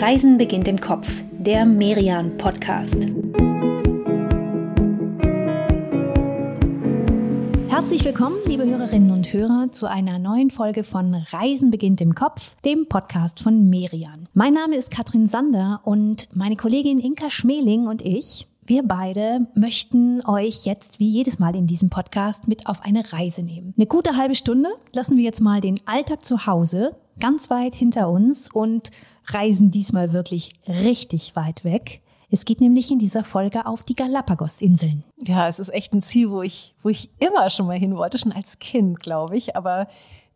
Reisen beginnt im Kopf, der Merian Podcast. Herzlich willkommen, liebe Hörerinnen und Hörer, zu einer neuen Folge von Reisen beginnt im Kopf, dem Podcast von Merian. Mein Name ist Katrin Sander und meine Kollegin Inka Schmeling und ich, wir beide möchten euch jetzt wie jedes Mal in diesem Podcast mit auf eine Reise nehmen. Eine gute halbe Stunde lassen wir jetzt mal den Alltag zu Hause ganz weit hinter uns und reisen diesmal wirklich richtig weit weg. Es geht nämlich in dieser Folge auf die Galapagos-Inseln. Ja, es ist echt ein Ziel, wo ich, wo ich immer schon mal hin wollte, schon als Kind, glaube ich. Aber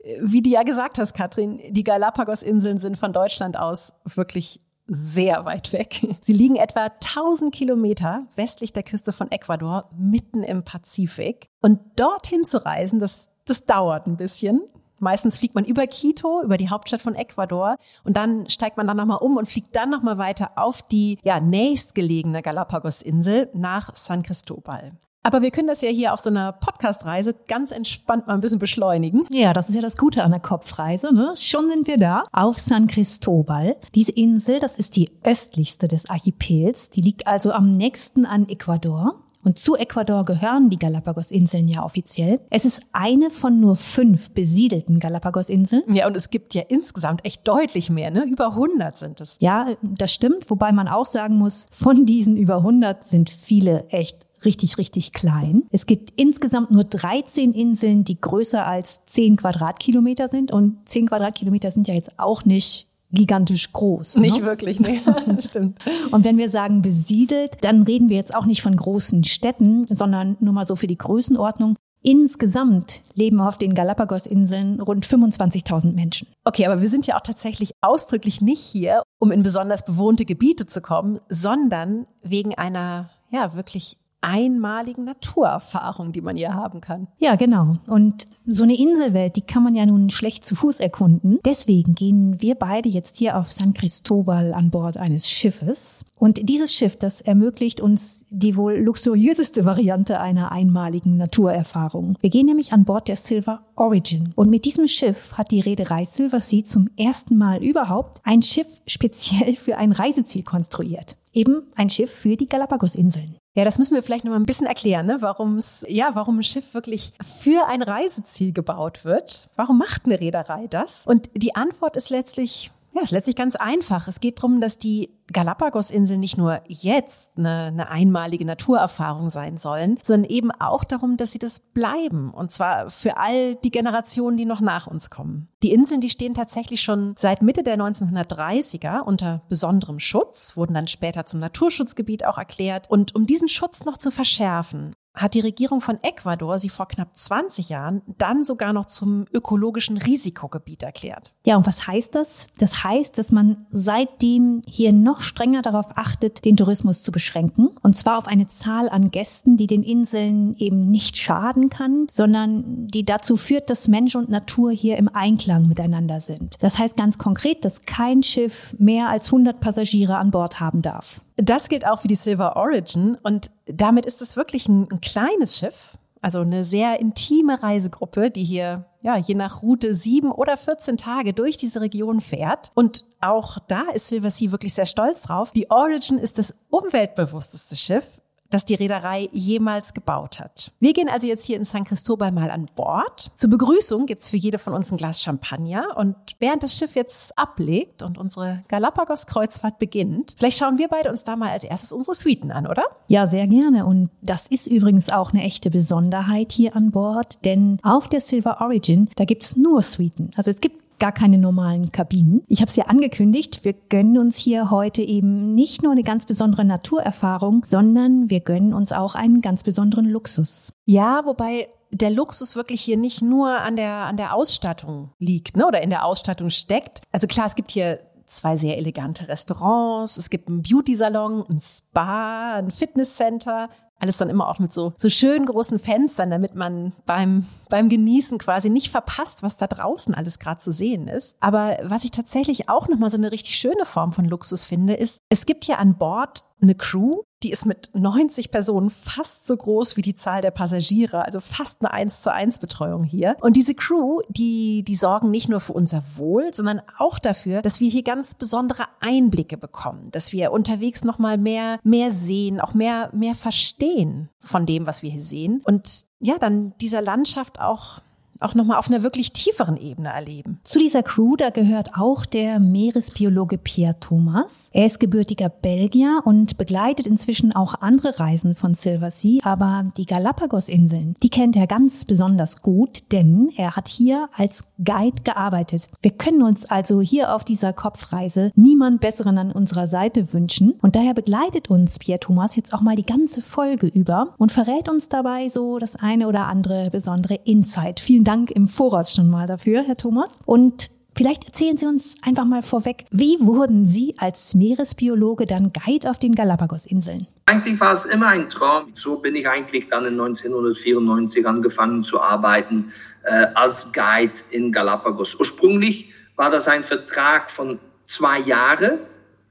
äh, wie du ja gesagt hast, Katrin, die Galapagos-Inseln sind von Deutschland aus wirklich sehr weit weg. Sie liegen etwa 1000 Kilometer westlich der Küste von Ecuador, mitten im Pazifik. Und dorthin zu reisen, das, das dauert ein bisschen. Meistens fliegt man über Quito, über die Hauptstadt von Ecuador und dann steigt man dann nochmal um und fliegt dann nochmal weiter auf die ja, nächstgelegene Galapagos-Insel nach San Cristobal. Aber wir können das ja hier auf so einer Podcast-Reise ganz entspannt mal ein bisschen beschleunigen. Ja, das ist ja das Gute an der Kopfreise. Ne? Schon sind wir da auf San Cristobal. Diese Insel, das ist die östlichste des Archipels. Die liegt also am nächsten an Ecuador. Und zu Ecuador gehören die Galapagos-Inseln ja offiziell. Es ist eine von nur fünf besiedelten Galapagos-Inseln. Ja, und es gibt ja insgesamt echt deutlich mehr, ne? Über 100 sind es. Ja, das stimmt. Wobei man auch sagen muss, von diesen über 100 sind viele echt richtig, richtig klein. Es gibt insgesamt nur 13 Inseln, die größer als 10 Quadratkilometer sind. Und 10 Quadratkilometer sind ja jetzt auch nicht gigantisch groß. Nicht ne? wirklich, nee, stimmt. Und wenn wir sagen besiedelt, dann reden wir jetzt auch nicht von großen Städten, sondern nur mal so für die Größenordnung. Insgesamt leben auf den Galapagos-Inseln rund 25.000 Menschen. Okay, aber wir sind ja auch tatsächlich ausdrücklich nicht hier, um in besonders bewohnte Gebiete zu kommen, sondern wegen einer, ja, wirklich einmaligen Naturerfahrung, die man hier haben kann. Ja, genau. Und so eine Inselwelt, die kann man ja nun schlecht zu Fuß erkunden. Deswegen gehen wir beide jetzt hier auf San Cristobal an Bord eines Schiffes. Und dieses Schiff, das ermöglicht uns die wohl luxuriöseste Variante einer einmaligen Naturerfahrung. Wir gehen nämlich an Bord der Silver Origin. Und mit diesem Schiff hat die Reederei Silver Sea zum ersten Mal überhaupt ein Schiff speziell für ein Reiseziel konstruiert. Eben ein Schiff für die Galapagos-Inseln. Ja, das müssen wir vielleicht noch mal ein bisschen erklären, ne? warum es, ja, warum ein Schiff wirklich für ein Reiseziel gebaut wird. Warum macht eine Reederei das? Und die Antwort ist letztlich ja, ist letztlich ganz einfach. Es geht darum, dass die Galapagos-Inseln nicht nur jetzt eine, eine einmalige Naturerfahrung sein sollen, sondern eben auch darum, dass sie das bleiben. Und zwar für all die Generationen, die noch nach uns kommen. Die Inseln, die stehen tatsächlich schon seit Mitte der 1930er unter besonderem Schutz, wurden dann später zum Naturschutzgebiet auch erklärt. Und um diesen Schutz noch zu verschärfen, hat die Regierung von Ecuador sie vor knapp 20 Jahren dann sogar noch zum ökologischen Risikogebiet erklärt. Ja, und was heißt das? Das heißt, dass man seitdem hier noch strenger darauf achtet, den Tourismus zu beschränken. Und zwar auf eine Zahl an Gästen, die den Inseln eben nicht schaden kann, sondern die dazu führt, dass Mensch und Natur hier im Einklang miteinander sind. Das heißt ganz konkret, dass kein Schiff mehr als 100 Passagiere an Bord haben darf. Das gilt auch für die Silver Origin und damit ist es wirklich ein, ein kleines Schiff, also eine sehr intime Reisegruppe, die hier ja je nach Route sieben oder 14 Tage durch diese Region fährt. Und auch da ist Silver Sea wirklich sehr stolz drauf. Die Origin ist das umweltbewussteste Schiff das die Reederei jemals gebaut hat. Wir gehen also jetzt hier in San Cristobal mal an Bord. Zur Begrüßung gibt's für jede von uns ein Glas Champagner und während das Schiff jetzt ablegt und unsere Galapagos-Kreuzfahrt beginnt, vielleicht schauen wir beide uns da mal als erstes unsere Suiten an, oder? Ja, sehr gerne. Und das ist übrigens auch eine echte Besonderheit hier an Bord, denn auf der Silver Origin, da gibt's nur Suiten. Also es gibt gar keine normalen Kabinen. Ich habe es ja angekündigt, wir gönnen uns hier heute eben nicht nur eine ganz besondere Naturerfahrung, sondern wir gönnen uns auch einen ganz besonderen Luxus. Ja, wobei der Luxus wirklich hier nicht nur an der, an der Ausstattung liegt ne, oder in der Ausstattung steckt. Also klar, es gibt hier zwei sehr elegante Restaurants, es gibt einen Beauty-Salon, ein Spa, ein Fitnesscenter, alles dann immer auch mit so, so schönen großen Fenstern, damit man beim, beim Genießen quasi nicht verpasst, was da draußen alles gerade zu sehen ist. Aber was ich tatsächlich auch nochmal so eine richtig schöne Form von Luxus finde, ist, es gibt hier an Bord eine Crew, die ist mit 90 Personen fast so groß wie die Zahl der Passagiere, also fast eine 1 zu 1 Betreuung hier. Und diese Crew, die, die sorgen nicht nur für unser Wohl, sondern auch dafür, dass wir hier ganz besondere Einblicke bekommen, dass wir unterwegs nochmal mehr, mehr sehen, auch mehr, mehr verstehen von dem, was wir hier sehen. Und ja, dann dieser Landschaft auch auch nochmal auf einer wirklich tieferen Ebene erleben. Zu dieser Crew, da gehört auch der Meeresbiologe Pierre Thomas. Er ist gebürtiger Belgier und begleitet inzwischen auch andere Reisen von Silversea, aber die Galapagos-Inseln, die kennt er ganz besonders gut, denn er hat hier als Guide gearbeitet. Wir können uns also hier auf dieser Kopfreise niemand Besseren an unserer Seite wünschen und daher begleitet uns Pierre Thomas jetzt auch mal die ganze Folge über und verrät uns dabei so das eine oder andere besondere Insight. Vielen Vielen Dank im Voraus schon mal dafür, Herr Thomas. Und Vielleicht erzählen Sie uns einfach mal vorweg, wie wurden Sie als Meeresbiologe dann Guide auf den Galapagos-Inseln? Eigentlich war es immer ein Traum. So bin ich eigentlich dann in 1994 angefangen zu arbeiten äh, als Guide in Galapagos. Ursprünglich war das ein Vertrag von zwei Jahren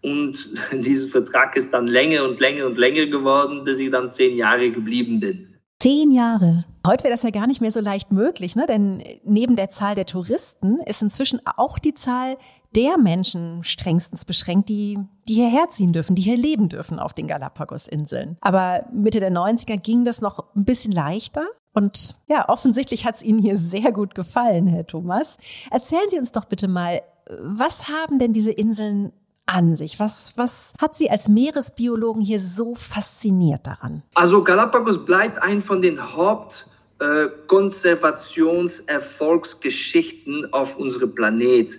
und dieser Vertrag ist dann länger und länger und länger geworden, bis ich dann zehn Jahre geblieben bin. Zehn Jahre. Heute wäre das ja gar nicht mehr so leicht möglich, ne? denn neben der Zahl der Touristen ist inzwischen auch die Zahl der Menschen strengstens beschränkt, die, die hierher ziehen dürfen, die hier leben dürfen auf den Galapagos-Inseln. Aber Mitte der 90er ging das noch ein bisschen leichter. Und ja, offensichtlich hat es Ihnen hier sehr gut gefallen, Herr Thomas. Erzählen Sie uns doch bitte mal, was haben denn diese Inseln an sich? Was, was hat Sie als Meeresbiologen hier so fasziniert daran? Also Galapagos bleibt ein von den Hauptkonservationserfolgsgeschichten auf unserem Planet.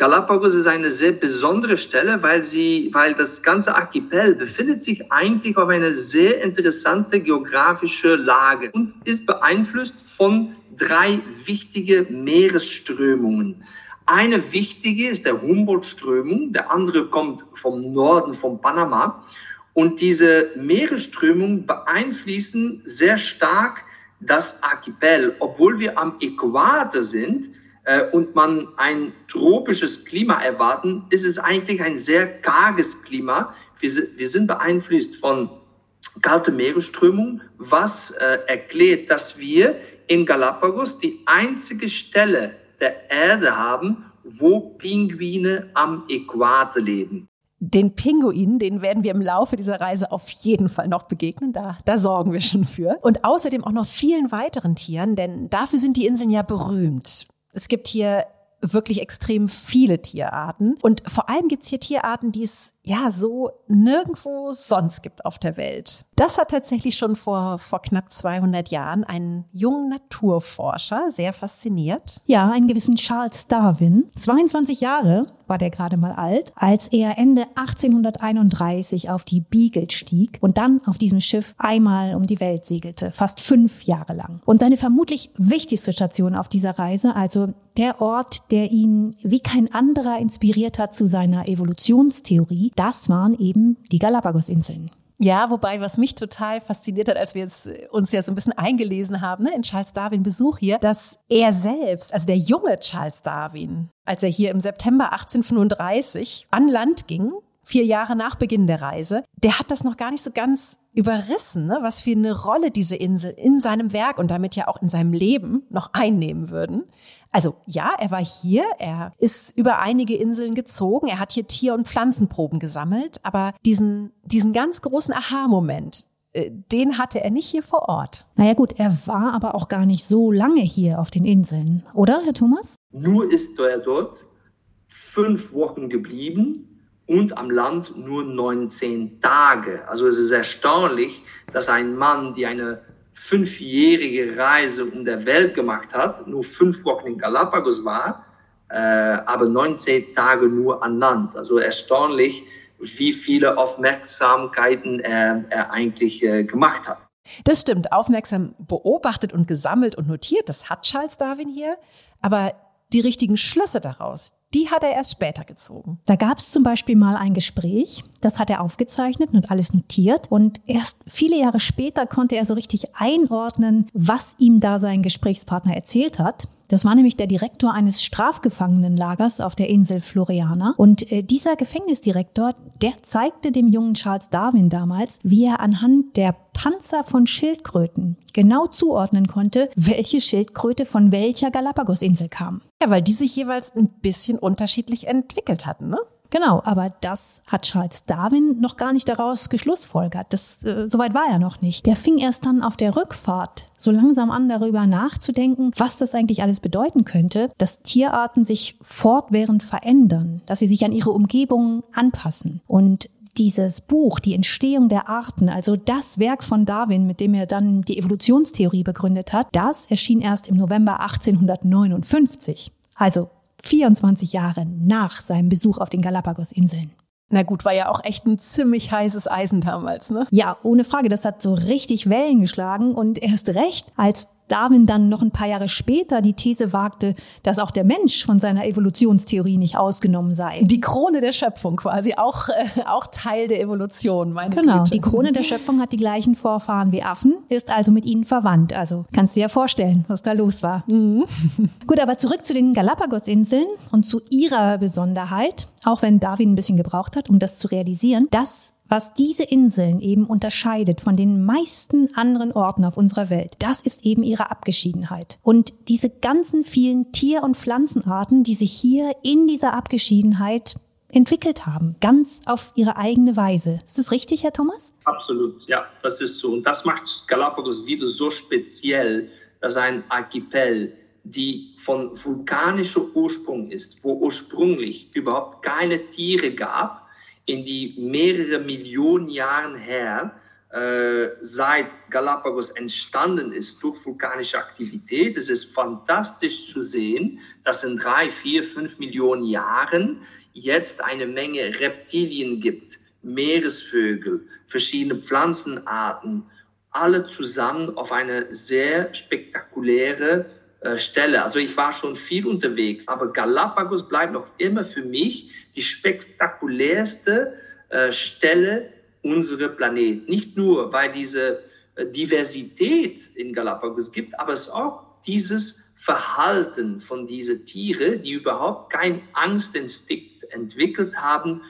Galapagos ist eine sehr besondere Stelle, weil sie, weil das ganze Archipel befindet sich eigentlich auf einer sehr interessante geografische Lage und ist beeinflusst von drei wichtigen Meeresströmungen. Eine wichtige ist der Humboldt-Strömung, der andere kommt vom Norden von Panama. Und diese Meeresströmungen beeinflussen sehr stark das Archipel. Obwohl wir am Äquator sind äh, und man ein tropisches Klima erwarten, ist es eigentlich ein sehr karges Klima. Wir, wir sind beeinflusst von kalte Meeresströmung, was äh, erklärt, dass wir in Galapagos die einzige Stelle der Erde haben, wo Pinguine am Äquator leben. Den Pinguinen, den werden wir im Laufe dieser Reise auf jeden Fall noch begegnen. Da, da sorgen wir schon für. Und außerdem auch noch vielen weiteren Tieren, denn dafür sind die Inseln ja berühmt. Es gibt hier wirklich extrem viele Tierarten. Und vor allem gibt's hier Tierarten, die es ja so nirgendwo sonst gibt auf der Welt. Das hat tatsächlich schon vor, vor knapp 200 Jahren einen jungen Naturforscher sehr fasziniert. Ja, einen gewissen Charles Darwin. 22 Jahre war der gerade mal alt, als er Ende 1831 auf die Beagle stieg und dann auf diesem Schiff einmal um die Welt segelte, fast fünf Jahre lang. Und seine vermutlich wichtigste Station auf dieser Reise, also der Ort, der ihn wie kein anderer inspiriert hat zu seiner Evolutionstheorie, das waren eben die Galapagos-Inseln. Ja, wobei, was mich total fasziniert hat, als wir jetzt äh, uns ja so ein bisschen eingelesen haben, ne, in Charles Darwin Besuch hier, dass er selbst, also der junge Charles Darwin, als er hier im September 1835 an Land ging, vier Jahre nach Beginn der Reise, der hat das noch gar nicht so ganz überrissen, ne? was für eine Rolle diese Insel in seinem Werk und damit ja auch in seinem Leben noch einnehmen würden. Also ja, er war hier, er ist über einige Inseln gezogen, er hat hier Tier- und Pflanzenproben gesammelt, aber diesen, diesen ganz großen Aha-Moment, äh, den hatte er nicht hier vor Ort. Naja gut, er war aber auch gar nicht so lange hier auf den Inseln, oder, Herr Thomas? Nur ist er dort fünf Wochen geblieben und am Land nur 19 Tage. Also es ist erstaunlich, dass ein Mann, der eine fünfjährige Reise um der Welt gemacht hat, nur fünf Wochen in Galapagos war, äh, aber 19 Tage nur an Land. Also erstaunlich, wie viele Aufmerksamkeiten er, er eigentlich äh, gemacht hat. Das stimmt, aufmerksam beobachtet und gesammelt und notiert, das hat Charles Darwin hier. Aber die richtigen Schlüsse daraus, die hat er erst später gezogen. Da gab es zum Beispiel mal ein Gespräch, das hat er aufgezeichnet und alles notiert. Und erst viele Jahre später konnte er so richtig einordnen, was ihm da sein Gesprächspartner erzählt hat. Das war nämlich der Direktor eines Strafgefangenenlagers auf der Insel Floriana. Und äh, dieser Gefängnisdirektor, der zeigte dem jungen Charles Darwin damals, wie er anhand der Panzer von Schildkröten genau zuordnen konnte, welche Schildkröte von welcher Galapagosinsel kam. Ja, weil die sich jeweils ein bisschen unterschiedlich entwickelt hatten, ne? Genau, aber das hat Charles Darwin noch gar nicht daraus geschlussfolgert. Das, äh, soweit war er noch nicht. Der fing erst dann auf der Rückfahrt so langsam an, darüber nachzudenken, was das eigentlich alles bedeuten könnte, dass Tierarten sich fortwährend verändern, dass sie sich an ihre Umgebung anpassen. Und dieses Buch, die Entstehung der Arten, also das Werk von Darwin, mit dem er dann die Evolutionstheorie begründet hat, das erschien erst im November 1859. Also 24 Jahre nach seinem Besuch auf den Galapagos-Inseln. Na gut, war ja auch echt ein ziemlich heißes Eisen damals, ne? Ja, ohne Frage. Das hat so richtig Wellen geschlagen und erst recht, als Darwin dann noch ein paar Jahre später die These wagte, dass auch der Mensch von seiner Evolutionstheorie nicht ausgenommen sei. Die Krone der Schöpfung quasi, auch, äh, auch Teil der Evolution, meine Genau, Güte. die Krone der Schöpfung hat die gleichen Vorfahren wie Affen, ist also mit ihnen verwandt. Also kannst du dir ja vorstellen, was da los war. Mhm. Gut, aber zurück zu den Galapagos-Inseln und zu ihrer Besonderheit, auch wenn Darwin ein bisschen gebraucht hat, um das zu realisieren, dass was diese Inseln eben unterscheidet von den meisten anderen Orten auf unserer Welt, das ist eben ihre Abgeschiedenheit. Und diese ganzen vielen Tier- und Pflanzenarten, die sich hier in dieser Abgeschiedenheit entwickelt haben, ganz auf ihre eigene Weise. Ist das richtig, Herr Thomas? Absolut, ja, das ist so. Und das macht Galapagos wieder so speziell, dass ein Archipel, die von vulkanischer Ursprung ist, wo ursprünglich überhaupt keine Tiere gab, in die mehrere Millionen Jahren her, äh, seit Galapagos entstanden ist durch vulkanische Aktivität. Es ist fantastisch zu sehen, dass in drei, vier, fünf Millionen Jahren jetzt eine Menge Reptilien gibt, Meeresvögel, verschiedene Pflanzenarten, alle zusammen auf eine sehr spektakuläre äh, Stelle. Also ich war schon viel unterwegs, aber Galapagos bleibt noch immer für mich die spektakulärste äh, Stelle unserer Planet. Nicht nur, weil diese äh, Diversität in Galapagos gibt, aber es auch dieses Verhalten von diesen Tieren, die überhaupt kein Angstinstinkt entwickelt haben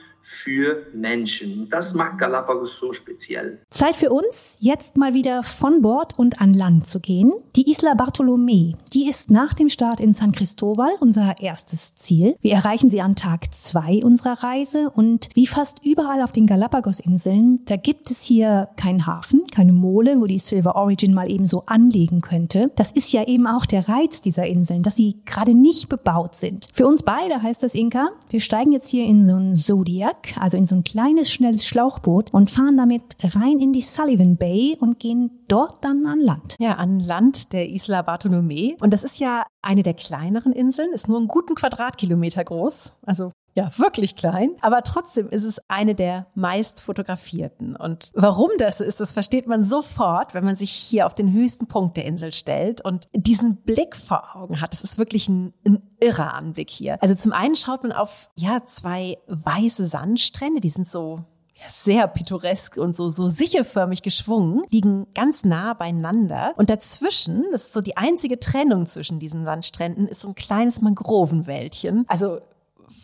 für Menschen. Das macht Galapagos so speziell. Zeit für uns, jetzt mal wieder von Bord und an Land zu gehen. Die Isla Bartolomé, die ist nach dem Start in San Cristobal unser erstes Ziel. Wir erreichen sie an Tag zwei unserer Reise und wie fast überall auf den Galapagos-Inseln, da gibt es hier keinen Hafen, keine Mole, wo die Silver Origin mal eben so anlegen könnte. Das ist ja eben auch der Reiz dieser Inseln, dass sie gerade nicht bebaut sind. Für uns beide heißt das Inka, wir steigen jetzt hier in so einen Zodiac also in so ein kleines, schnelles Schlauchboot und fahren damit rein in die Sullivan Bay und gehen dort dann an Land. Ja, an Land der Isla Bartolomé. Und das ist ja eine der kleineren Inseln, ist nur einen guten Quadratkilometer groß. Also ja, wirklich klein. Aber trotzdem ist es eine der meist fotografierten. Und warum das so ist, das versteht man sofort, wenn man sich hier auf den höchsten Punkt der Insel stellt und diesen Blick vor Augen hat. Das ist wirklich ein, ein irrer Anblick hier. Also zum einen schaut man auf, ja, zwei weiße Sandstrände, die sind so sehr pittoresk und so, so sichelförmig geschwungen, liegen ganz nah beieinander. Und dazwischen, das ist so die einzige Trennung zwischen diesen Sandstränden, ist so ein kleines Mangrovenwäldchen. Also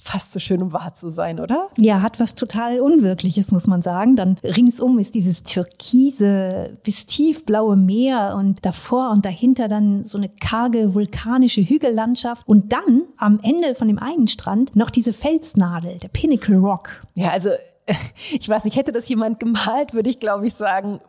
fast so schön, um wahr zu sein, oder? Ja, hat was total Unwirkliches, muss man sagen. Dann ringsum ist dieses türkise bis tiefblaue Meer und davor und dahinter dann so eine karge vulkanische Hügellandschaft und dann am Ende von dem einen Strand noch diese Felsnadel, der Pinnacle Rock. Ja, also ich weiß nicht, hätte das jemand gemalt, würde ich glaube ich sagen,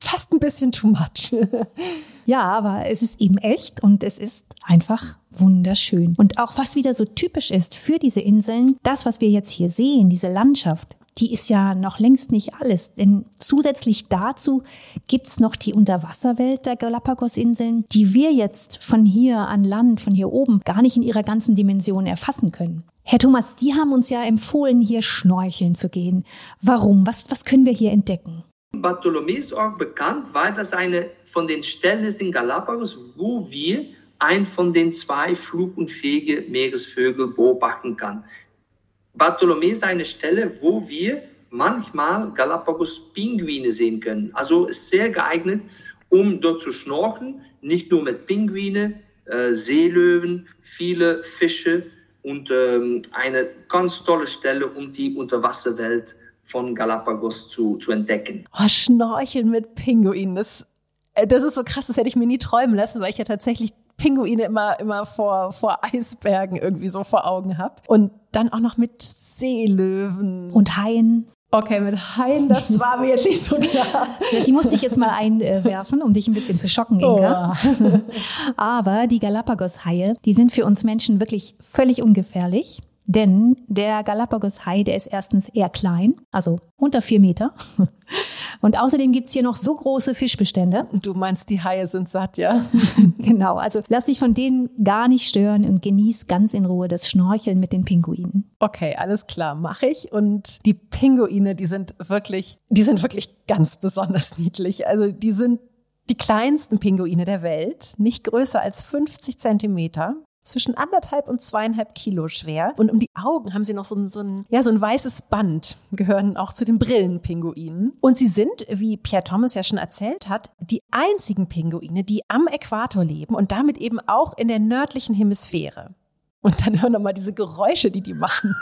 fast ein bisschen too much. ja, aber es ist eben echt und es ist einfach wunderschön. Und auch was wieder so typisch ist für diese Inseln, das, was wir jetzt hier sehen, diese Landschaft, die ist ja noch längst nicht alles. Denn zusätzlich dazu gibt's noch die Unterwasserwelt der Galapagos-Inseln, die wir jetzt von hier an Land, von hier oben, gar nicht in ihrer ganzen Dimension erfassen können. Herr Thomas, die haben uns ja empfohlen, hier schnorcheln zu gehen. Warum? Was, was können wir hier entdecken? Bartholomä ist bekannt, weil das eine von den Stellen ist in Galapagos, wo wir ein von den zwei flugunfähigen Meeresvögel beobachten kann. Bartolomé ist eine Stelle, wo wir manchmal Galapagos-Pinguine sehen können. Also ist sehr geeignet, um dort zu schnorchen, nicht nur mit Pinguine, äh, Seelöwen, viele Fische und ähm, eine ganz tolle Stelle, um die Unterwasserwelt von Galapagos zu, zu entdecken. Oh, Schnorcheln mit Pinguinen, das, äh, das ist so krass, das hätte ich mir nie träumen lassen, weil ich ja tatsächlich Pinguine immer, immer vor, vor Eisbergen irgendwie so vor Augen habe. Und dann auch noch mit Seelöwen. Und Haien. Okay, mit Haien, das war mir jetzt nicht so klar. Die musste ich jetzt mal einwerfen, um dich ein bisschen zu schocken, Inka. Oh. Aber die Galapagos-Haie, die sind für uns Menschen wirklich völlig ungefährlich. Denn der Galapagos-Hai, der ist erstens eher klein, also unter vier Meter. Und außerdem gibt's hier noch so große Fischbestände. Du meinst, die Haie sind satt, ja? genau, also lass dich von denen gar nicht stören und genieß ganz in Ruhe das Schnorcheln mit den Pinguinen. Okay, alles klar, mache ich. Und die Pinguine, die sind wirklich, die sind wirklich ganz besonders niedlich. Also die sind die kleinsten Pinguine der Welt, nicht größer als 50 Zentimeter zwischen anderthalb und zweieinhalb Kilo schwer. Und um die Augen haben sie noch so ein, so ein, ja, so ein weißes Band, gehören auch zu den Brillenpinguinen. Und sie sind, wie Pierre Thomas ja schon erzählt hat, die einzigen Pinguine, die am Äquator leben und damit eben auch in der nördlichen Hemisphäre. Und dann hören wir mal diese Geräusche, die die machen.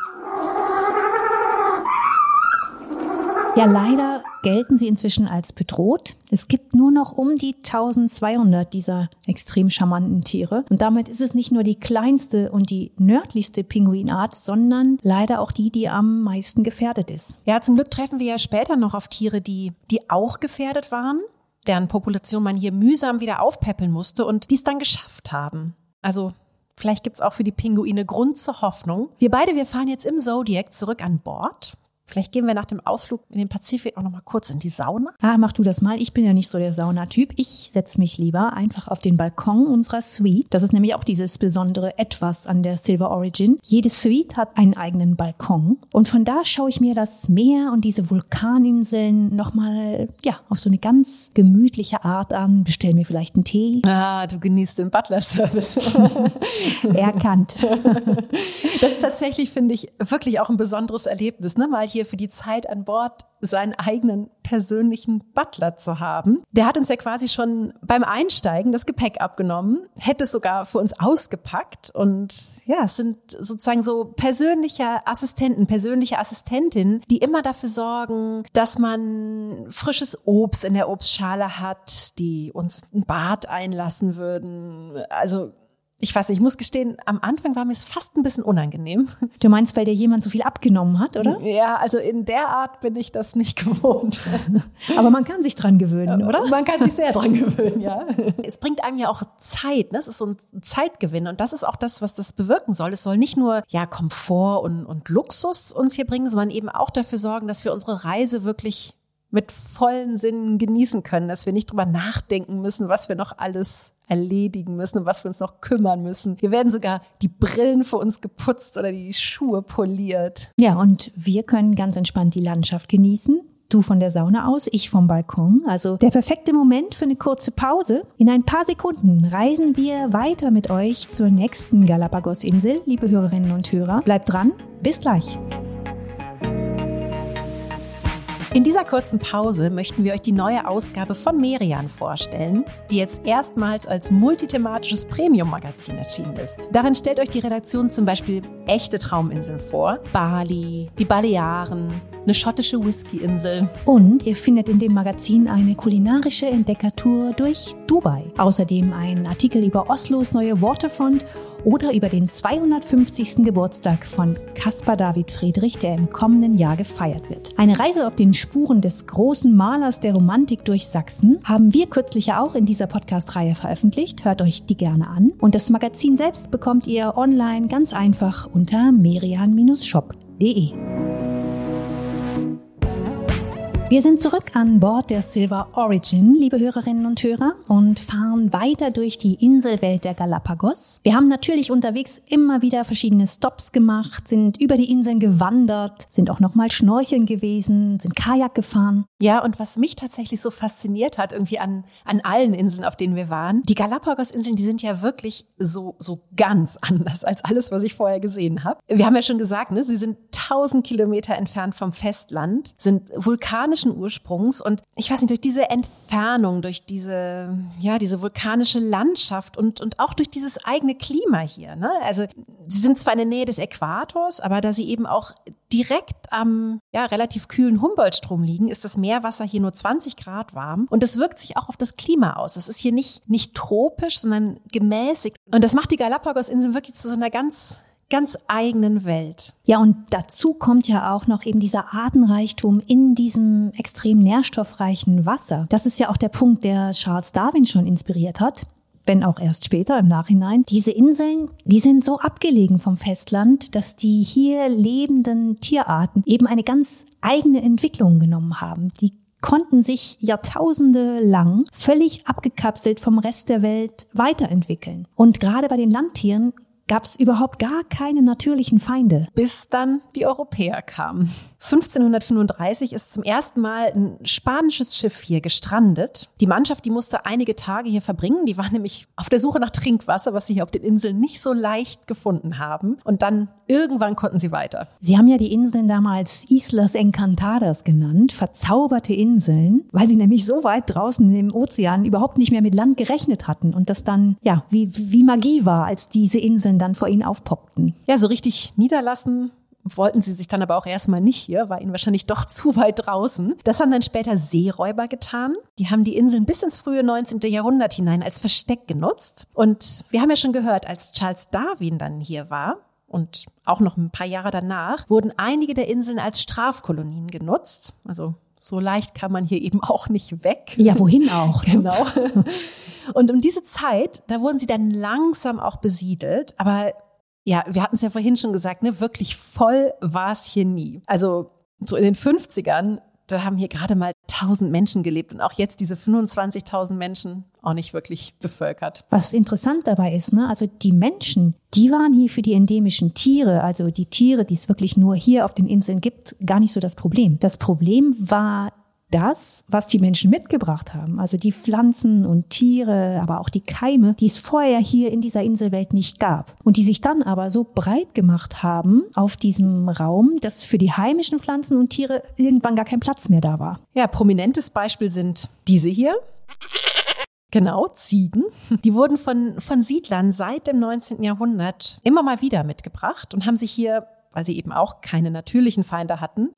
Ja, leider gelten sie inzwischen als bedroht. Es gibt nur noch um die 1200 dieser extrem charmanten Tiere. Und damit ist es nicht nur die kleinste und die nördlichste Pinguinart, sondern leider auch die, die am meisten gefährdet ist. Ja, zum Glück treffen wir ja später noch auf Tiere, die, die auch gefährdet waren, deren Population man hier mühsam wieder aufpäppeln musste und die es dann geschafft haben. Also Vielleicht gibt's auch für die Pinguine Grund zur Hoffnung. Wir beide, wir fahren jetzt im Zodiac zurück an Bord. Vielleicht gehen wir nach dem Ausflug in den Pazifik auch noch mal kurz in die Sauna. Ah, mach du das mal. Ich bin ja nicht so der Saunatyp. Ich setze mich lieber einfach auf den Balkon unserer Suite. Das ist nämlich auch dieses besondere Etwas an der Silver Origin. Jede Suite hat einen eigenen Balkon und von da schaue ich mir das Meer und diese Vulkaninseln noch mal ja auf so eine ganz gemütliche Art an. Bestell mir vielleicht einen Tee. Ah, du genießt den Butler-Service. Erkannt. Das ist tatsächlich, finde ich, wirklich auch ein besonderes Erlebnis, ne? Mal hier hier für die Zeit an Bord seinen eigenen persönlichen Butler zu haben. Der hat uns ja quasi schon beim Einsteigen das Gepäck abgenommen, hätte es sogar für uns ausgepackt und ja, es sind sozusagen so persönliche Assistenten, persönliche Assistentinnen, die immer dafür sorgen, dass man frisches Obst in der Obstschale hat, die uns ein Bad einlassen würden. Also ich weiß nicht, ich muss gestehen, am Anfang war mir es fast ein bisschen unangenehm. Du meinst, weil dir jemand so viel abgenommen hat, oder? Ja, also in der Art bin ich das nicht gewohnt. Aber man kann sich dran gewöhnen, oder? Man kann sich sehr dran gewöhnen, ja. Es bringt einem ja auch Zeit, ne? Es ist so ein Zeitgewinn und das ist auch das, was das bewirken soll. Es soll nicht nur ja Komfort und, und Luxus uns hier bringen, sondern eben auch dafür sorgen, dass wir unsere Reise wirklich mit vollen Sinnen genießen können, dass wir nicht drüber nachdenken müssen, was wir noch alles erledigen müssen, um was wir uns noch kümmern müssen. Hier werden sogar die Brillen für uns geputzt oder die Schuhe poliert. Ja, und wir können ganz entspannt die Landschaft genießen. Du von der Sauna aus, ich vom Balkon. Also der perfekte Moment für eine kurze Pause. In ein paar Sekunden reisen wir weiter mit euch zur nächsten Galapagos-Insel, liebe Hörerinnen und Hörer. Bleibt dran, bis gleich. In dieser kurzen Pause möchten wir euch die neue Ausgabe von Merian vorstellen, die jetzt erstmals als multithematisches Premium-Magazin erschienen ist. Darin stellt euch die Redaktion zum Beispiel echte Trauminseln vor. Bali, die Balearen, eine schottische Whisky-Insel. Und ihr findet in dem Magazin eine kulinarische Entdeckertour durch Dubai. Außerdem ein Artikel über Oslos neue Waterfront oder über den 250. Geburtstag von Caspar David Friedrich, der im kommenden Jahr gefeiert wird. Eine Reise auf den Spuren des großen Malers der Romantik durch Sachsen haben wir kürzlich ja auch in dieser Podcast-Reihe veröffentlicht. Hört euch die gerne an. Und das Magazin selbst bekommt ihr online ganz einfach unter merian-shop.de. Wir sind zurück an Bord der Silver Origin, liebe Hörerinnen und Hörer, und fahren weiter durch die Inselwelt der Galapagos. Wir haben natürlich unterwegs immer wieder verschiedene Stops gemacht, sind über die Inseln gewandert, sind auch nochmal schnorcheln gewesen, sind Kajak gefahren. Ja, und was mich tatsächlich so fasziniert hat, irgendwie an, an allen Inseln, auf denen wir waren, die Galapagos-Inseln, die sind ja wirklich so, so ganz anders als alles, was ich vorher gesehen habe. Wir haben ja schon gesagt, ne, sie sind 1000 Kilometer entfernt vom Festland, sind vulkanischen Ursprungs und ich weiß nicht, durch diese Entfernung, durch diese, ja, diese vulkanische Landschaft und, und auch durch dieses eigene Klima hier, ne? Also, sie sind zwar in der Nähe des Äquators, aber da sie eben auch direkt am, ja, relativ kühlen Humboldtstrom liegen, ist das Meerwasser hier nur 20 Grad warm und das wirkt sich auch auf das Klima aus. Das ist hier nicht, nicht tropisch, sondern gemäßigt. Und das macht die Galapagos-Inseln wirklich zu so einer ganz ganz eigenen Welt. Ja, und dazu kommt ja auch noch eben dieser Artenreichtum in diesem extrem nährstoffreichen Wasser. Das ist ja auch der Punkt, der Charles Darwin schon inspiriert hat wenn auch erst später im Nachhinein. Diese Inseln, die sind so abgelegen vom Festland, dass die hier lebenden Tierarten eben eine ganz eigene Entwicklung genommen haben. Die konnten sich Jahrtausende lang völlig abgekapselt vom Rest der Welt weiterentwickeln. Und gerade bei den Landtieren gab es überhaupt gar keine natürlichen Feinde. Bis dann die Europäer kamen. 1535 ist zum ersten Mal ein spanisches Schiff hier gestrandet. Die Mannschaft, die musste einige Tage hier verbringen. Die war nämlich auf der Suche nach Trinkwasser, was sie hier auf den Inseln nicht so leicht gefunden haben. Und dann irgendwann konnten sie weiter. Sie haben ja die Inseln damals Islas Encantadas genannt, verzauberte Inseln, weil sie nämlich so weit draußen im Ozean überhaupt nicht mehr mit Land gerechnet hatten und das dann, ja, wie, wie Magie war, als diese Inseln dann vor ihnen aufpoppten. Ja, so richtig niederlassen wollten sie sich dann aber auch erstmal nicht hier, war ihnen wahrscheinlich doch zu weit draußen. Das haben dann später Seeräuber getan. Die haben die Inseln bis ins frühe 19. Jahrhundert hinein als Versteck genutzt. Und wir haben ja schon gehört, als Charles Darwin dann hier war, und auch noch ein paar Jahre danach wurden einige der Inseln als Strafkolonien genutzt. Also so leicht kann man hier eben auch nicht weg. Ja, wohin auch. Genau. Und um diese Zeit, da wurden sie dann langsam auch besiedelt. Aber ja, wir hatten es ja vorhin schon gesagt, ne, wirklich voll war es hier nie. Also so in den 50ern da haben hier gerade mal 1000 Menschen gelebt und auch jetzt diese 25.000 Menschen auch nicht wirklich bevölkert. Was interessant dabei ist, ne, also die Menschen, die waren hier für die endemischen Tiere, also die Tiere, die es wirklich nur hier auf den Inseln gibt, gar nicht so das Problem. Das Problem war das, was die Menschen mitgebracht haben, also die Pflanzen und Tiere, aber auch die Keime, die es vorher hier in dieser Inselwelt nicht gab und die sich dann aber so breit gemacht haben auf diesem Raum, dass für die heimischen Pflanzen und Tiere irgendwann gar kein Platz mehr da war. Ja, prominentes Beispiel sind diese hier. Genau, Ziegen. Die wurden von, von Siedlern seit dem 19. Jahrhundert immer mal wieder mitgebracht und haben sich hier, weil sie eben auch keine natürlichen Feinde hatten,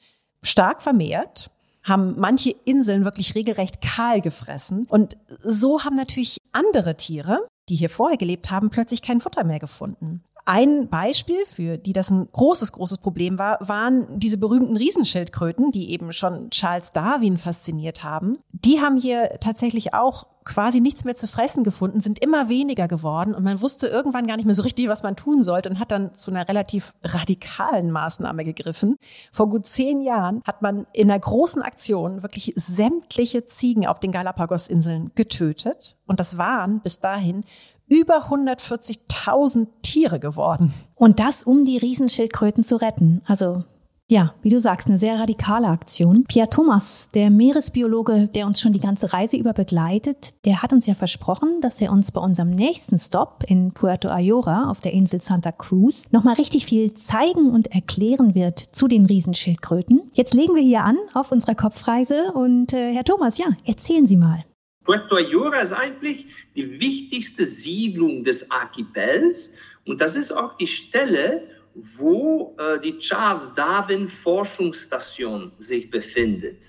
stark vermehrt haben manche Inseln wirklich regelrecht kahl gefressen. Und so haben natürlich andere Tiere, die hier vorher gelebt haben, plötzlich kein Futter mehr gefunden. Ein Beispiel, für die das ein großes, großes Problem war, waren diese berühmten Riesenschildkröten, die eben schon Charles Darwin fasziniert haben. Die haben hier tatsächlich auch quasi nichts mehr zu fressen gefunden, sind immer weniger geworden und man wusste irgendwann gar nicht mehr so richtig, was man tun sollte und hat dann zu einer relativ radikalen Maßnahme gegriffen. Vor gut zehn Jahren hat man in einer großen Aktion wirklich sämtliche Ziegen auf den Galapagos-Inseln getötet und das waren bis dahin über 140.000 Tiere geworden. Und das, um die Riesenschildkröten zu retten. Also ja, wie du sagst, eine sehr radikale Aktion. Pierre Thomas, der Meeresbiologe, der uns schon die ganze Reise über begleitet, der hat uns ja versprochen, dass er uns bei unserem nächsten Stop in Puerto Ayora auf der Insel Santa Cruz nochmal richtig viel zeigen und erklären wird zu den Riesenschildkröten. Jetzt legen wir hier an auf unserer Kopfreise und äh, Herr Thomas, ja, erzählen Sie mal. Puerto Ayora ist eigentlich die wichtigste Siedlung des Archipels und das ist auch die Stelle, wo äh, die Charles Darwin Forschungsstation sich befindet.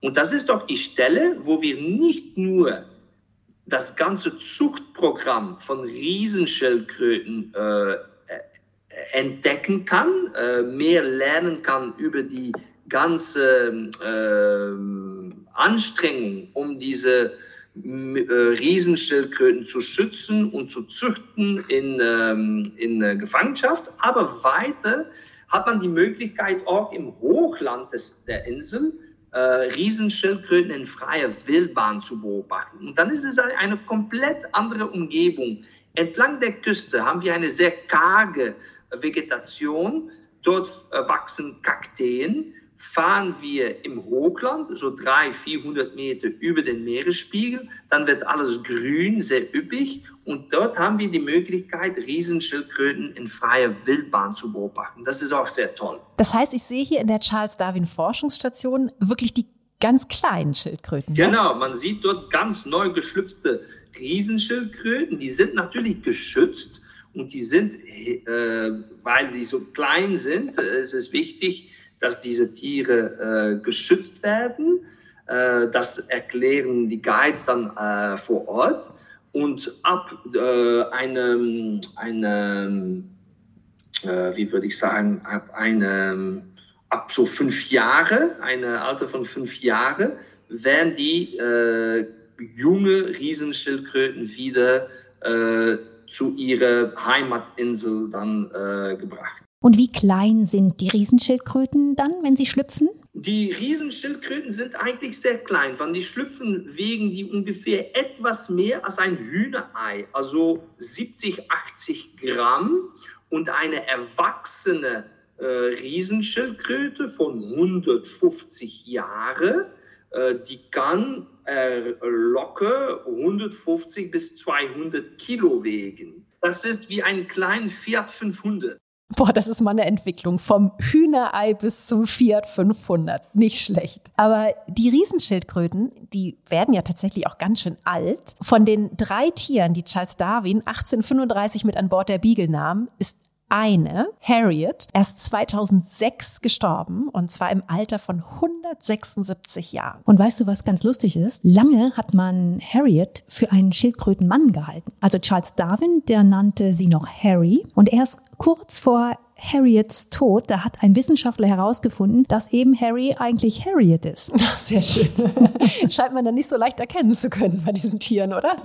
Und das ist doch die Stelle, wo wir nicht nur das ganze Zuchtprogramm von Riesenschildkröten äh, entdecken kann, äh, mehr lernen kann über die ganze äh, Anstrengung, um diese Riesenschildkröten zu schützen und zu züchten in, ähm, in äh, Gefangenschaft. Aber weiter hat man die Möglichkeit, auch im Hochland des, der Insel äh, Riesenschildkröten in freier Wildbahn zu beobachten. Und dann ist es eine komplett andere Umgebung. Entlang der Küste haben wir eine sehr karge Vegetation. Dort äh, wachsen Kakteen. Fahren wir im Hochland, so 300, 400 Meter über den Meeresspiegel, dann wird alles grün, sehr üppig. Und dort haben wir die Möglichkeit, Riesenschildkröten in freier Wildbahn zu beobachten. Das ist auch sehr toll. Das heißt, ich sehe hier in der Charles Darwin Forschungsstation wirklich die ganz kleinen Schildkröten. Genau, man sieht dort ganz neu geschlüpfte Riesenschildkröten. Die sind natürlich geschützt und die sind, äh, weil die so klein sind, äh, ist es wichtig, dass diese Tiere äh, geschützt werden. Äh, das erklären die Guides dann äh, vor Ort. Und ab äh, einem, einem wie würde ich sagen, ab einem ab so fünf Jahre, ein Alter von fünf Jahre, werden die äh, junge Riesenschildkröten wieder äh, zu ihrer Heimatinsel dann äh, gebracht. Und wie klein sind die Riesenschildkröten dann, wenn sie schlüpfen? Die Riesenschildkröten sind eigentlich sehr klein. Wenn die schlüpfen, wiegen die ungefähr etwas mehr als ein Hühnerei, also 70, 80 Gramm. Und eine erwachsene äh, Riesenschildkröte von 150 Jahren, äh, die kann äh, locker 150 bis 200 Kilo wiegen. Das ist wie ein kleiner Fiat 500. Boah, das ist mal eine Entwicklung vom Hühnerei bis zum Fiat 500. Nicht schlecht. Aber die Riesenschildkröten, die werden ja tatsächlich auch ganz schön alt. Von den drei Tieren, die Charles Darwin 1835 mit an Bord der Beagle nahm, ist eine, Harriet, erst 2006 gestorben und zwar im Alter von 176 Jahren. Und weißt du, was ganz lustig ist? Lange hat man Harriet für einen Schildkrötenmann gehalten. Also Charles Darwin, der nannte sie noch Harry und erst kurz vor Harriets Tod, da hat ein Wissenschaftler herausgefunden, dass eben Harry eigentlich Harriet ist. Sehr schön. Scheint man dann nicht so leicht erkennen zu können bei diesen Tieren, oder?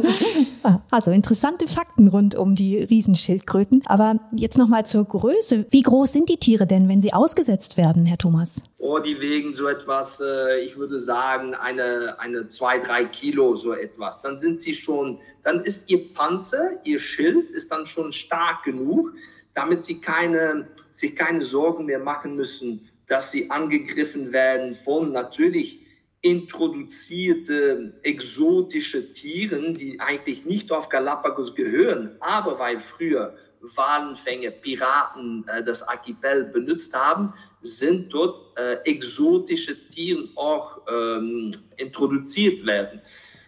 Ah, also interessante Fakten rund um die Riesenschildkröten. Aber jetzt nochmal zur Größe. Wie groß sind die Tiere denn, wenn sie ausgesetzt werden, Herr Thomas? Oh, die wegen so etwas, äh, ich würde sagen, eine, eine zwei, drei Kilo, so etwas. Dann sind sie schon, dann ist ihr Panzer, ihr Schild ist dann schon stark genug, damit sie keine, sich keine Sorgen mehr machen müssen, dass sie angegriffen werden von natürlich introduzierte exotische Tieren, die eigentlich nicht auf Galapagos gehören, aber weil früher Walenfänger, Piraten äh, das Archipel benutzt haben, sind dort äh, exotische Tiere auch ähm, introduziert werden.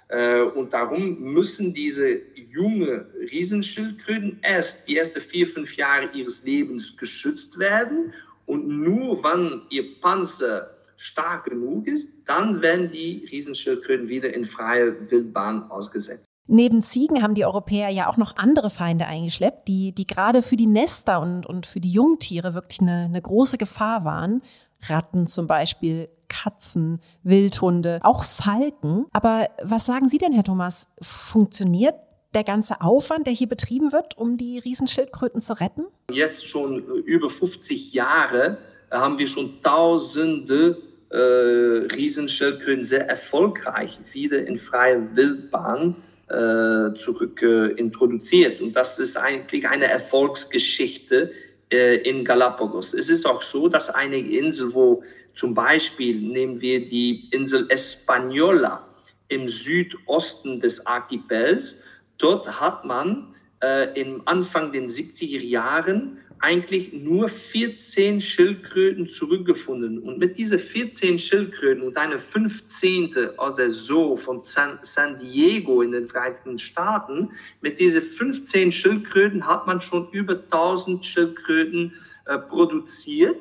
Äh, und darum müssen diese junge Riesenschildkröten erst die ersten vier, fünf Jahre ihres Lebens geschützt werden. Und nur wenn ihr Panzer stark genug ist, dann werden die Riesenschildkröten wieder in freie Wildbahn ausgesetzt. Neben Ziegen haben die Europäer ja auch noch andere Feinde eingeschleppt, die, die gerade für die Nester und, und für die Jungtiere wirklich eine, eine große Gefahr waren. Ratten zum Beispiel, Katzen, Wildhunde, auch Falken. Aber was sagen Sie denn, Herr Thomas? Funktioniert der ganze Aufwand, der hier betrieben wird, um die Riesenschildkröten zu retten? Jetzt schon über 50 Jahre haben wir schon Tausende äh, Riesenschildkröten sehr erfolgreich wieder in freie Wildbahn äh, zurück äh, introduziert. Und das ist eigentlich eine Erfolgsgeschichte äh, in Galapagos. Es ist auch so, dass einige Inseln, wo zum Beispiel nehmen wir die Insel Española im Südosten des Archipels. Dort hat man äh, im Anfang den 70er Jahren eigentlich nur 14 Schildkröten zurückgefunden. Und mit diesen 14 Schildkröten und eine 15. aus der Zoo von San, San, Diego in den Vereinigten Staaten, mit diesen 15 Schildkröten hat man schon über 1000 Schildkröten äh, produziert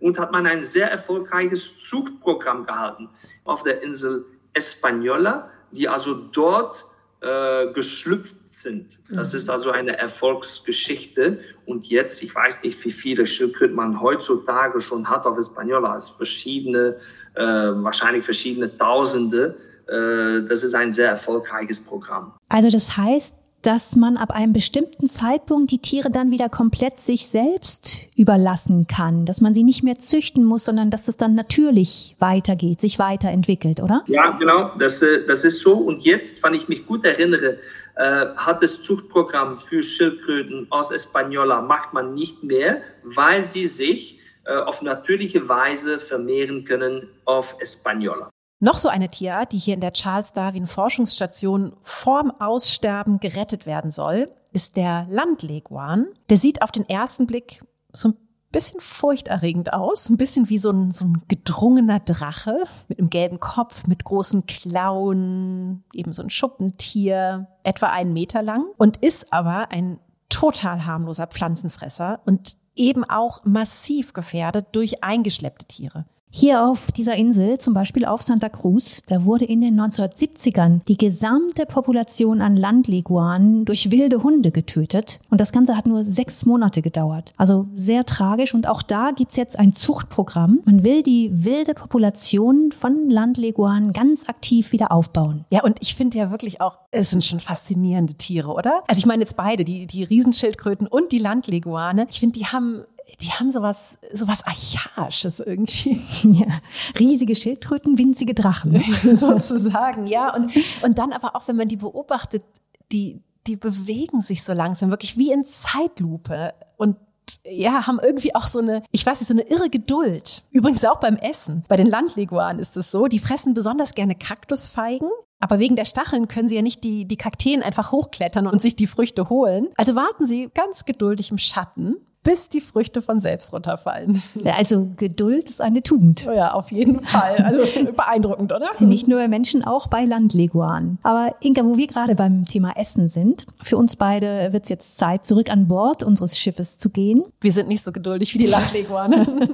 und hat man ein sehr erfolgreiches Zuchtprogramm gehalten auf der Insel Española, die also dort äh, geschlüpft sind. Das mhm. ist also eine Erfolgsgeschichte. Und jetzt, ich weiß nicht, wie viele Schildkröten man heutzutage schon hat auf Española, es verschiedene, äh, wahrscheinlich verschiedene Tausende. Äh, das ist ein sehr erfolgreiches Programm. Also das heißt, dass man ab einem bestimmten Zeitpunkt die Tiere dann wieder komplett sich selbst überlassen kann, dass man sie nicht mehr züchten muss, sondern dass es dann natürlich weitergeht, sich weiterentwickelt, oder? Ja, genau, das, äh, das ist so. Und jetzt, wenn ich mich gut erinnere, äh, hat das Zuchtprogramm für Schildkröten aus Española macht man nicht mehr, weil sie sich äh, auf natürliche Weise vermehren können auf Española. Noch so eine Tierart, die hier in der Charles Darwin Forschungsstation vorm Aussterben gerettet werden soll, ist der Landleguan. Der sieht auf den ersten Blick so ein bisschen furchterregend aus, ein bisschen wie so ein, so ein gedrungener Drache mit einem gelben Kopf, mit großen Klauen, eben so ein Schuppentier, etwa einen Meter lang und ist aber ein total harmloser Pflanzenfresser und eben auch massiv gefährdet durch eingeschleppte Tiere. Hier auf dieser Insel, zum Beispiel auf Santa Cruz, da wurde in den 1970ern die gesamte Population an Landleguanen durch wilde Hunde getötet. Und das Ganze hat nur sechs Monate gedauert. Also sehr tragisch. Und auch da gibt's jetzt ein Zuchtprogramm. Man will die wilde Population von Landleguanen ganz aktiv wieder aufbauen. Ja, und ich finde ja wirklich auch, es sind schon faszinierende Tiere, oder? Also ich meine jetzt beide, die, die Riesenschildkröten und die Landleguane. Ich finde, die haben die haben sowas, sowas Archaisches irgendwie. Ja, riesige Schildkröten, winzige Drachen. Sozusagen, ja. Und, und dann aber auch, wenn man die beobachtet, die, die bewegen sich so langsam, wirklich wie in Zeitlupe. Und ja, haben irgendwie auch so eine, ich weiß nicht, so eine irre Geduld. Übrigens auch beim Essen. Bei den Landleguanen ist es so, die fressen besonders gerne Kaktusfeigen. Aber wegen der Stacheln können sie ja nicht die, die Kakteen einfach hochklettern und sich die Früchte holen. Also warten sie ganz geduldig im Schatten bis die Früchte von selbst runterfallen. Also Geduld ist eine Tugend. Ja, auf jeden Fall. Also beeindruckend, oder? Nicht nur bei Menschen, auch bei Landleguanen. Aber Inga, wo wir gerade beim Thema Essen sind, für uns beide wird es jetzt Zeit, zurück an Bord unseres Schiffes zu gehen. Wir sind nicht so geduldig wie die Landleguane.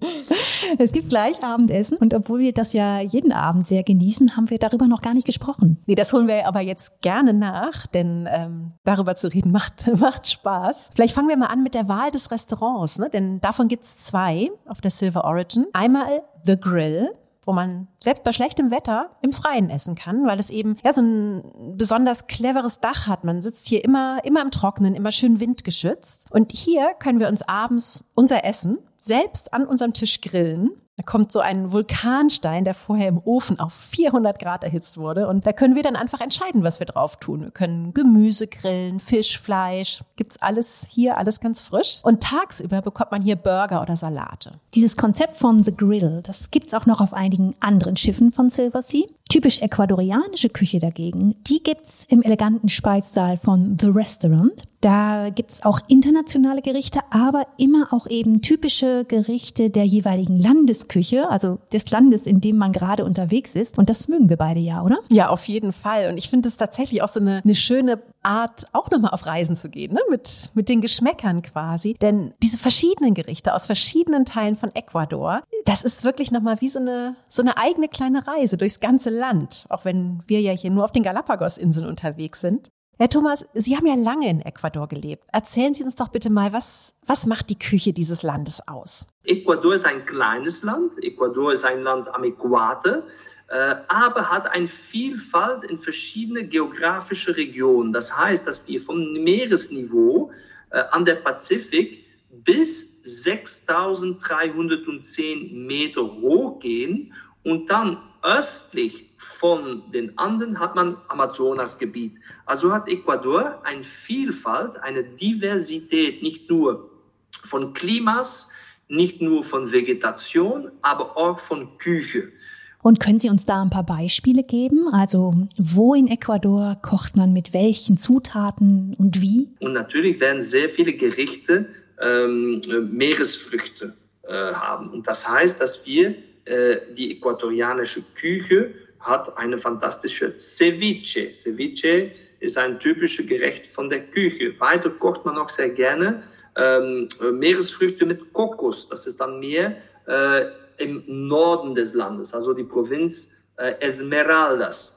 Es gibt gleich Abendessen und obwohl wir das ja jeden Abend sehr genießen, haben wir darüber noch gar nicht gesprochen. Nee, das holen wir aber jetzt gerne nach, denn ähm, darüber zu reden macht, macht Spaß. Vielleicht fangen wir mal an mit der Wahl des Restaurants, ne? denn davon gibt's zwei auf der Silver Origin. Einmal The Grill, wo man selbst bei schlechtem Wetter im Freien essen kann, weil es eben ja so ein besonders cleveres Dach hat. Man sitzt hier immer immer im Trockenen, immer schön windgeschützt. Und hier können wir uns abends unser Essen selbst an unserem Tisch grillen. Da kommt so ein Vulkanstein, der vorher im Ofen auf 400 Grad erhitzt wurde. Und da können wir dann einfach entscheiden, was wir drauf tun. Wir können Gemüse grillen, Fisch, Fleisch. Gibt's alles hier, alles ganz frisch. Und tagsüber bekommt man hier Burger oder Salate. Dieses Konzept von The Grill, das gibt's auch noch auf einigen anderen Schiffen von Silver Sea. Typisch ecuadorianische Küche dagegen, die gibt's im eleganten Speissaal von The Restaurant. Da gibt's auch internationale Gerichte, aber immer auch eben typische Gerichte der jeweiligen Landesküche, also des Landes, in dem man gerade unterwegs ist. Und das mögen wir beide ja, oder? Ja, auf jeden Fall. Und ich finde es tatsächlich auch so eine, eine schöne Art, auch nochmal auf Reisen zu gehen, ne? mit, mit den Geschmäckern quasi. Denn diese verschiedenen Gerichte aus verschiedenen Teilen von Ecuador, das ist wirklich nochmal wie so eine, so eine eigene kleine Reise durchs ganze Land, auch wenn wir ja hier nur auf den Galapagos-Inseln unterwegs sind. Herr Thomas, Sie haben ja lange in Ecuador gelebt. Erzählen Sie uns doch bitte mal, was, was macht die Küche dieses Landes aus? Ecuador ist ein kleines Land. Ecuador ist ein Land am Äquator, äh, aber hat eine Vielfalt in verschiedene geografische Regionen. Das heißt, dass wir vom Meeresniveau äh, an der Pazifik bis 6310 Meter hoch gehen und dann östlich von den Anden hat man Amazonasgebiet. Also hat Ecuador eine Vielfalt, eine Diversität, nicht nur von Klimas, nicht nur von Vegetation, aber auch von Küche. Und können Sie uns da ein paar Beispiele geben? Also wo in Ecuador kocht man mit welchen Zutaten und wie? Und natürlich werden sehr viele Gerichte ähm, Meeresfrüchte äh, haben. Und das heißt, dass wir äh, die äquatorianische Küche hat eine fantastische Ceviche. Ceviche ist ein typisches Gericht von der Küche. Weiter kocht man auch sehr gerne ähm, Meeresfrüchte mit Kokos. Das ist dann mehr äh, im Norden des Landes, also die Provinz äh, Esmeraldas.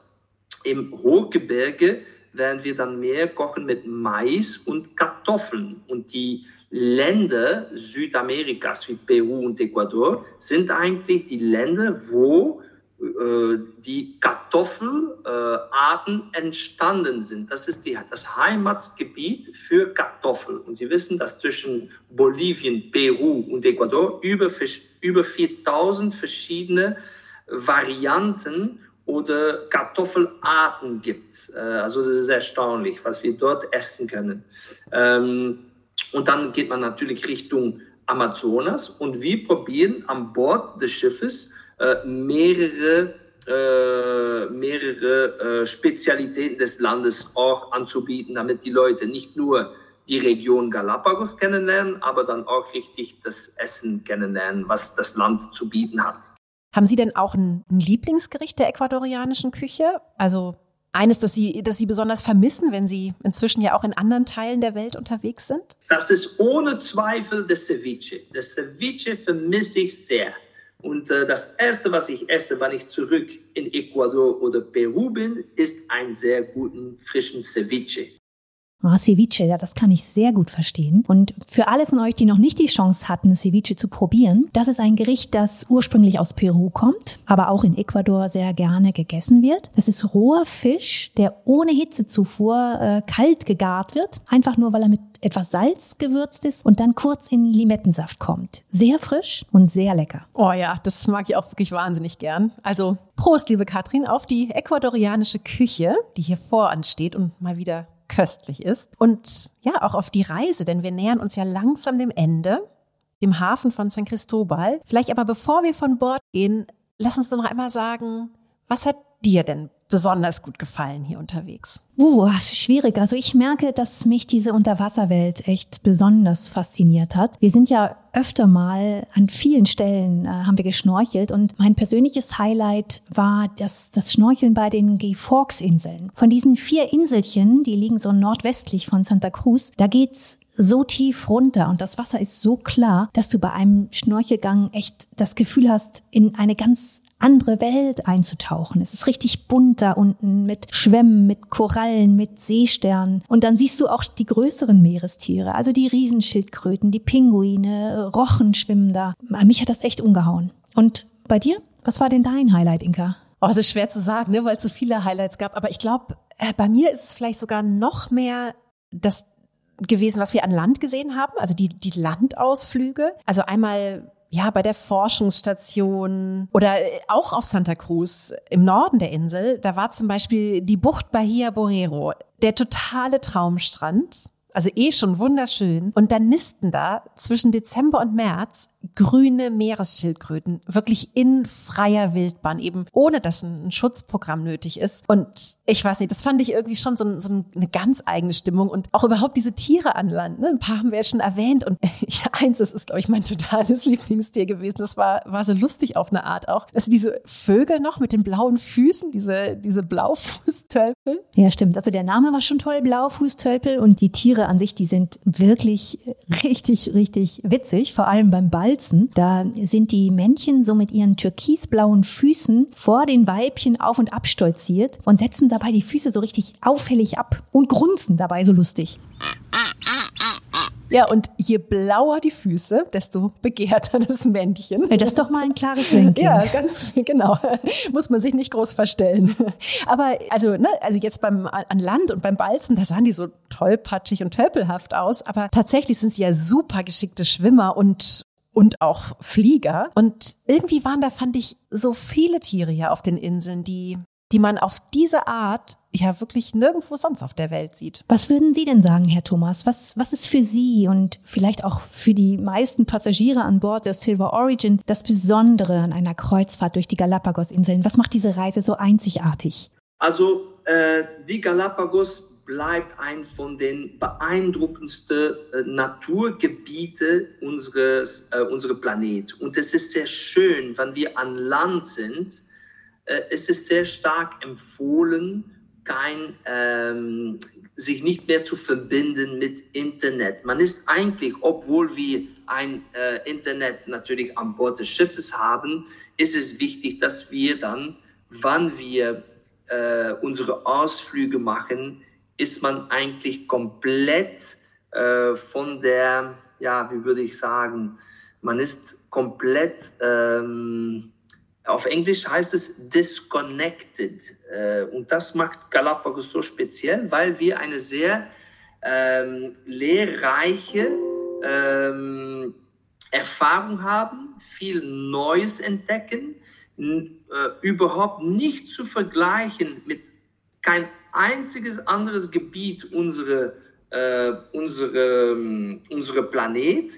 Im Hochgebirge werden wir dann mehr kochen mit Mais und Kartoffeln. Und die Länder Südamerikas wie Peru und Ecuador sind eigentlich die Länder, wo die Kartoffelarten entstanden sind. Das ist die, das Heimatgebiet für Kartoffeln. Und Sie wissen, dass zwischen Bolivien, Peru und Ecuador über, über 4000 verschiedene Varianten oder Kartoffelarten gibt. Äh, also das ist erstaunlich, was wir dort essen können. Ähm, und dann geht man natürlich Richtung Amazonas und wir probieren an Bord des Schiffes äh, mehrere, äh, mehrere äh, Spezialitäten des Landes auch anzubieten, damit die Leute nicht nur die Region Galapagos kennenlernen, aber dann auch richtig das Essen kennenlernen, was das Land zu bieten hat. Haben Sie denn auch ein, ein Lieblingsgericht der ecuadorianischen Küche? Also eines, das Sie, das Sie besonders vermissen, wenn Sie inzwischen ja auch in anderen Teilen der Welt unterwegs sind? Das ist ohne Zweifel das Ceviche. Das Ceviche vermisse ich sehr. Und äh, das Erste, was ich esse, wenn ich zurück in Ecuador oder Peru bin, ist ein sehr guten frischen Ceviche. Oh, Ceviche, ja, das kann ich sehr gut verstehen. Und für alle von euch, die noch nicht die Chance hatten, Ceviche zu probieren, das ist ein Gericht, das ursprünglich aus Peru kommt, aber auch in Ecuador sehr gerne gegessen wird. Das ist roher Fisch, der ohne Hitzezufuhr äh, kalt gegart wird, einfach nur, weil er mit etwas Salz gewürzt ist und dann kurz in Limettensaft kommt. Sehr frisch und sehr lecker. Oh ja, das mag ich auch wirklich wahnsinnig gern. Also Prost, liebe Katrin, auf die ecuadorianische Küche, die hier vor uns steht und mal wieder köstlich ist. Und ja, auch auf die Reise, denn wir nähern uns ja langsam dem Ende, dem Hafen von San Cristobal. Vielleicht aber bevor wir von Bord gehen, lass uns doch noch einmal sagen, was hat dir denn besonders gut gefallen hier unterwegs? Uh, schwierig. Also ich merke, dass mich diese Unterwasserwelt echt besonders fasziniert hat. Wir sind ja öfter mal an vielen Stellen äh, haben wir geschnorchelt und mein persönliches Highlight war das, das Schnorcheln bei den Gay Forks Inseln. Von diesen vier Inselchen, die liegen so nordwestlich von Santa Cruz, da geht's so tief runter und das Wasser ist so klar, dass du bei einem Schnorchelgang echt das Gefühl hast, in eine ganz andere Welt einzutauchen. Es ist richtig bunt da unten mit Schwämmen, mit Korallen, mit Seesternen. Und dann siehst du auch die größeren Meerestiere, also die Riesenschildkröten, die Pinguine, Rochen schwimmen da. Mich hat das echt umgehauen. Und bei dir? Was war denn dein Highlight, Inka? Oh, es ist schwer zu sagen, ne, weil es so viele Highlights gab. Aber ich glaube, äh, bei mir ist es vielleicht sogar noch mehr das gewesen, was wir an Land gesehen haben, also die, die Landausflüge. Also einmal ja, bei der Forschungsstation oder äh, auch auf Santa Cruz im Norden der Insel, da war zum Beispiel die Bucht Bahia Borrero, der totale Traumstrand. Also eh schon wunderschön. Und dann nisten da zwischen Dezember und März grüne Meeresschildkröten, wirklich in freier Wildbahn, eben ohne dass ein Schutzprogramm nötig ist. Und ich weiß nicht, das fand ich irgendwie schon so, so eine ganz eigene Stimmung und auch überhaupt diese Tiere an Land. Ne? Ein paar haben wir ja schon erwähnt und ja, eins, das ist, glaube ich, mein totales Lieblingstier gewesen. Das war, war so lustig auf eine Art auch. Also diese Vögel noch mit den blauen Füßen, diese, diese Blaufußtölpel. Ja, stimmt. Also der Name war schon toll, Blaufußtölpel und die Tiere an sich, die sind wirklich richtig, richtig witzig, vor allem beim Ball Bolzen. Da sind die Männchen so mit ihren türkisblauen Füßen vor den Weibchen auf und ab stolziert und setzen dabei die Füße so richtig auffällig ab und grunzen dabei so lustig. Ja, und je blauer die Füße, desto begehrter das Männchen. Ja, das ist doch mal ein klares Ranking. Ja, ganz genau. Muss man sich nicht groß verstellen. Aber also, ne, also jetzt beim an Land und beim Balzen, da sahen die so tollpatschig und tölpelhaft aus. Aber tatsächlich sind sie ja super geschickte Schwimmer und und auch Flieger. Und irgendwie waren da, fand ich, so viele Tiere hier auf den Inseln, die, die man auf diese Art ja wirklich nirgendwo sonst auf der Welt sieht. Was würden Sie denn sagen, Herr Thomas? Was, was ist für Sie und vielleicht auch für die meisten Passagiere an Bord der Silver Origin das Besondere an einer Kreuzfahrt durch die Galapagos-Inseln? Was macht diese Reise so einzigartig? Also äh, die Galapagos bleibt ein von den beeindruckendsten äh, Naturgebiete unseres äh, unseres Planet. Und es ist sehr schön, wenn wir an Land sind. Äh, es ist sehr stark empfohlen, kein, ähm, sich nicht mehr zu verbinden mit Internet. Man ist eigentlich, obwohl wir ein äh, Internet natürlich an Bord des Schiffes haben, ist es wichtig, dass wir dann, wann wir äh, unsere Ausflüge machen, ist man eigentlich komplett äh, von der, ja, wie würde ich sagen, man ist komplett ähm, Auf Englisch heißt es disconnected. Äh, und das macht Galapagos so speziell, weil wir eine sehr ähm, lehrreiche ähm, Erfahrung haben, viel Neues entdecken, äh, überhaupt nicht zu vergleichen mit kein einziges anderes Gebiet unserer äh, unsere, ähm, unsere Planet.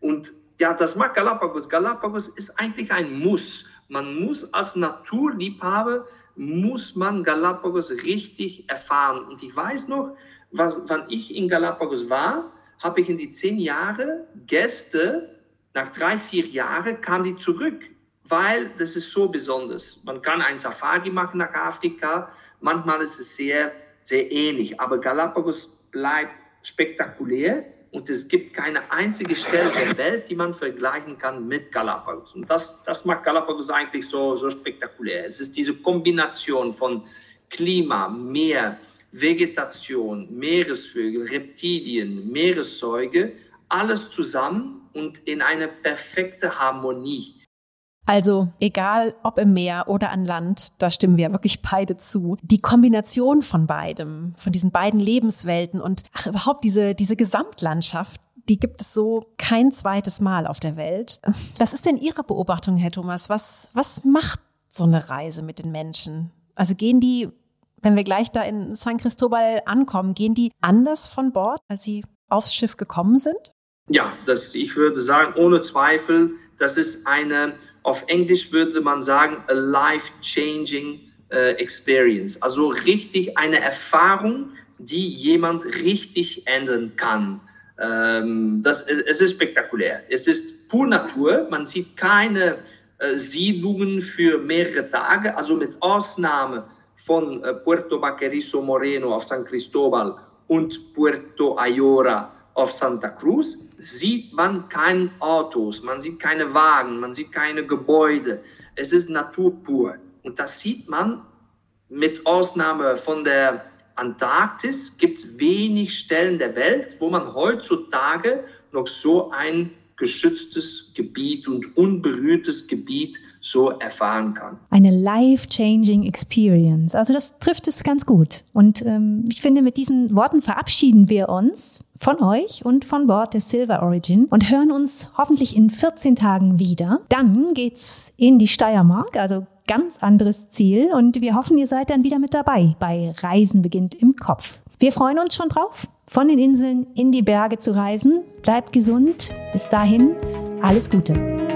Und ja, das macht Galapagos. Galapagos ist eigentlich ein Muss. Man muss als Naturliebhaber, muss man Galapagos richtig erfahren. Und ich weiß noch, was, wann ich in Galapagos war, habe ich in die zehn Jahre Gäste, nach drei, vier Jahren kamen die zurück, weil das ist so besonders. Man kann ein Safari machen nach Afrika, manchmal ist es sehr, sehr ähnlich, aber Galapagos bleibt spektakulär und es gibt keine einzige Stelle der Welt, die man vergleichen kann mit Galapagos. Und das, das macht Galapagos eigentlich so, so spektakulär. Es ist diese Kombination von Klima, Meer, Vegetation, Meeresvögel, Reptilien, Meeressäuge, alles zusammen und in eine perfekte Harmonie. Also egal ob im Meer oder an Land, da stimmen wir wirklich beide zu. Die Kombination von beidem, von diesen beiden Lebenswelten und ach, überhaupt diese, diese Gesamtlandschaft, die gibt es so kein zweites Mal auf der Welt. Was ist denn Ihre Beobachtung, Herr Thomas? Was, was macht so eine Reise mit den Menschen? Also gehen die, wenn wir gleich da in San Cristobal ankommen, gehen die anders von Bord, als sie aufs Schiff gekommen sind? Ja, das, ich würde sagen, ohne Zweifel, das ist eine auf Englisch würde man sagen, a life-changing uh, experience. Also richtig eine Erfahrung, die jemand richtig ändern kann. Ähm, das, es ist spektakulär. Es ist pur Natur. Man sieht keine äh, Siedlungen für mehrere Tage, also mit Ausnahme von äh, Puerto Baquerizo Moreno auf San Cristobal und Puerto Ayora auf Santa Cruz sieht man keine Autos, man sieht keine Wagen, man sieht keine Gebäude. Es ist Natur pur. Und das sieht man mit Ausnahme von der Antarktis, gibt wenig Stellen der Welt, wo man heutzutage noch so ein geschütztes Gebiet und unberührtes Gebiet so erfahren kann. Eine life-changing Experience. Also das trifft es ganz gut. Und ähm, ich finde, mit diesen Worten verabschieden wir uns von euch und von Bord der Silver Origin und hören uns hoffentlich in 14 Tagen wieder. Dann geht's in die Steiermark, also ganz anderes Ziel und wir hoffen, ihr seid dann wieder mit dabei bei Reisen beginnt im Kopf. Wir freuen uns schon drauf, von den Inseln in die Berge zu reisen. Bleibt gesund. Bis dahin, alles Gute.